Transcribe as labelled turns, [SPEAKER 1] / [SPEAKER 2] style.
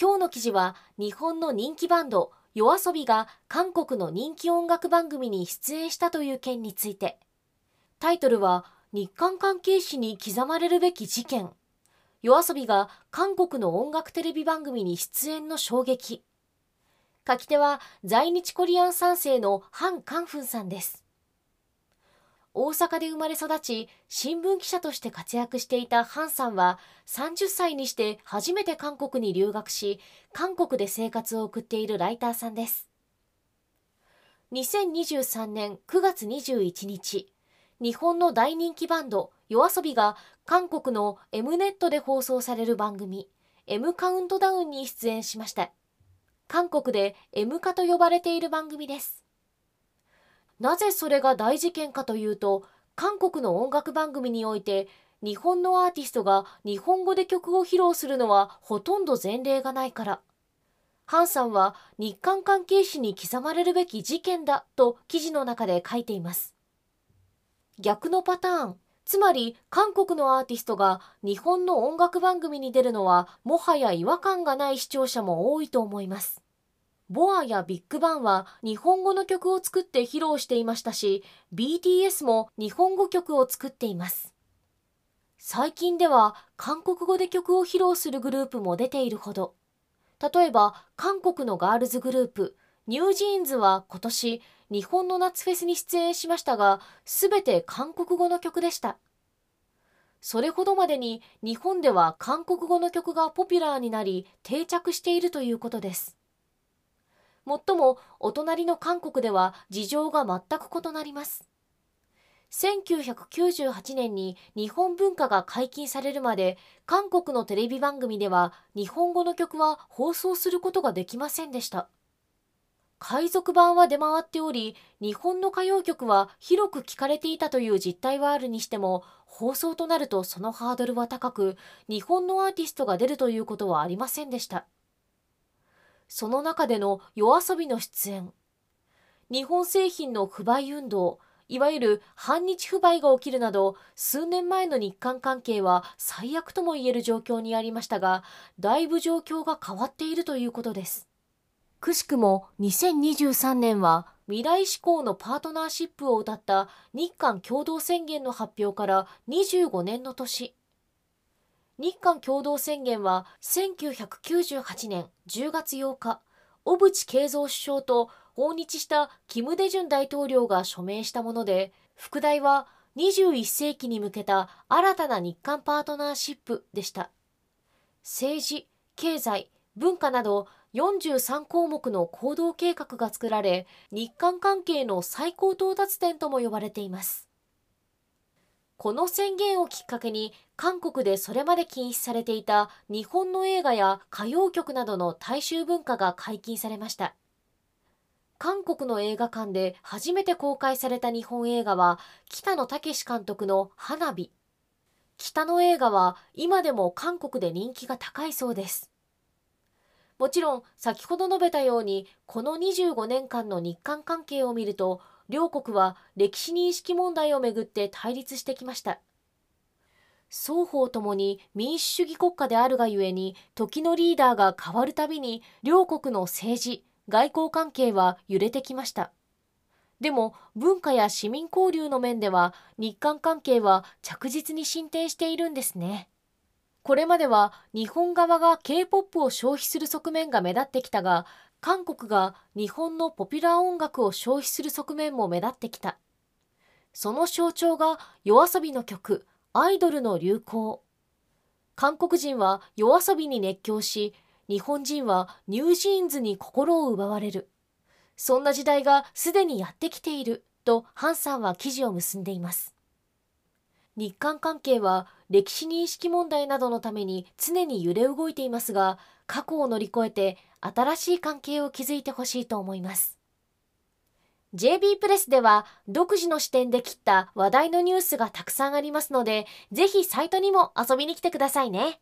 [SPEAKER 1] 今日の記事は日本の人気バンド yoasobi が韓国の人気音楽番組に出演したという件について。タイトルは日韓関係史に刻まれるべき事件。yoasobi が韓国の音楽テレビ番組に出演の衝撃。書き手は在日コリアン3世のハン・カンフンさんです。大阪で生まれ育ち新聞記者として活躍していたハンさんは30歳にして初めて韓国に留学し韓国で生活を送っているライターさんです。2023年9月21日日本の大人気バンド yoasobi が韓国の M ネットで放送される番組 M カウントダウンに出演しました。韓国で M カと呼ばれている番組です。なぜそれが大事件かというと韓国の音楽番組において日本のアーティストが日本語で曲を披露するのはほとんど前例がないから。ハンさんは日韓関係史に刻まれるべき事件だと記事の中で書いています。逆のパターン。つまり韓国のアーティストが日本の音楽番組に出るのはもはや違和感がない視聴者も多いと思います。ボアやビッグバンは日本語の曲を作って披露していましたし BTS も日本語曲を作っています。最近では韓国語で曲を披露するグループも出ているほど。例えば韓国のガールズグループ NewJeans は今年日本の夏フェスに出演しましたが全て韓国語の曲でした。それほどまでに日本では韓国語の曲がポピュラーになり定着しているということです。もっともお隣の韓国では事情が全く異なります。1998年に日本文化が解禁されるまで韓国のテレビ番組では日本語の曲は放送することができませんでした。海賊版は出回っており日本の歌謡曲は広く聞かれていたという実態はあるにしても放送となるとそのハードルは高く日本のアーティストが出るということはありませんでした。その中での夜遊びの出演。日本製品の不買運動いわゆる反日不買が起きるなど数年前の日韓関係は最悪ともいえる状況にありましたがだいぶ状況が変わっているということです。くしくも2023年は未来志向のパートナーシップを謳った日韓共同宣言の発表から25年の年。日韓共同宣言は1998年10月8日小渕恵三首相と訪日した金大中大統領が署名したもので副題は21世紀に向けた新たな日韓パートナーシップでした。政治経済文化など43項目の行動計画が作られ日韓関係の最高到達点とも呼ばれています。この宣言をきっかけに韓国でそれまで禁止されていた日本の映画や歌謡曲などの大衆文化が解禁されました。韓国の映画館で初めて公開された日本映画は北野武監督の「花火」北の映画は今でも韓国で人気が高いそうです。もちろん先ほど述べたようにこの25年間の日韓関係を見ると両国は歴史認識問題をめぐって対立してきました。双方ともに民主主義国家であるがゆえに時のリーダーが変わるたびに両国の政治外交関係は揺れてきました。でも文化や市民交流の面では日韓関係は着実に進展しているんですね。これまでは日本側が K-POP を消費する側面が目立ってきたが韓国が日本のポピュラー音楽を消費する側面も目立ってきた。その象徴が YOASOBI の曲、アイドルの流行。韓国人は yoasobi に熱狂し、日本人は NewJeans に心を奪われる。そんな時代がすでにやってきているとハンさんは記事を結んでいます。日韓関係は歴史認識問題などのために常に揺れ動いていますが、過去を乗り越えて新しい関係を築いてほしいと思います。JB プレスでは独自の視点で切った話題のニュースがたくさんありますので、ぜひサイトにも遊びに来てくださいね。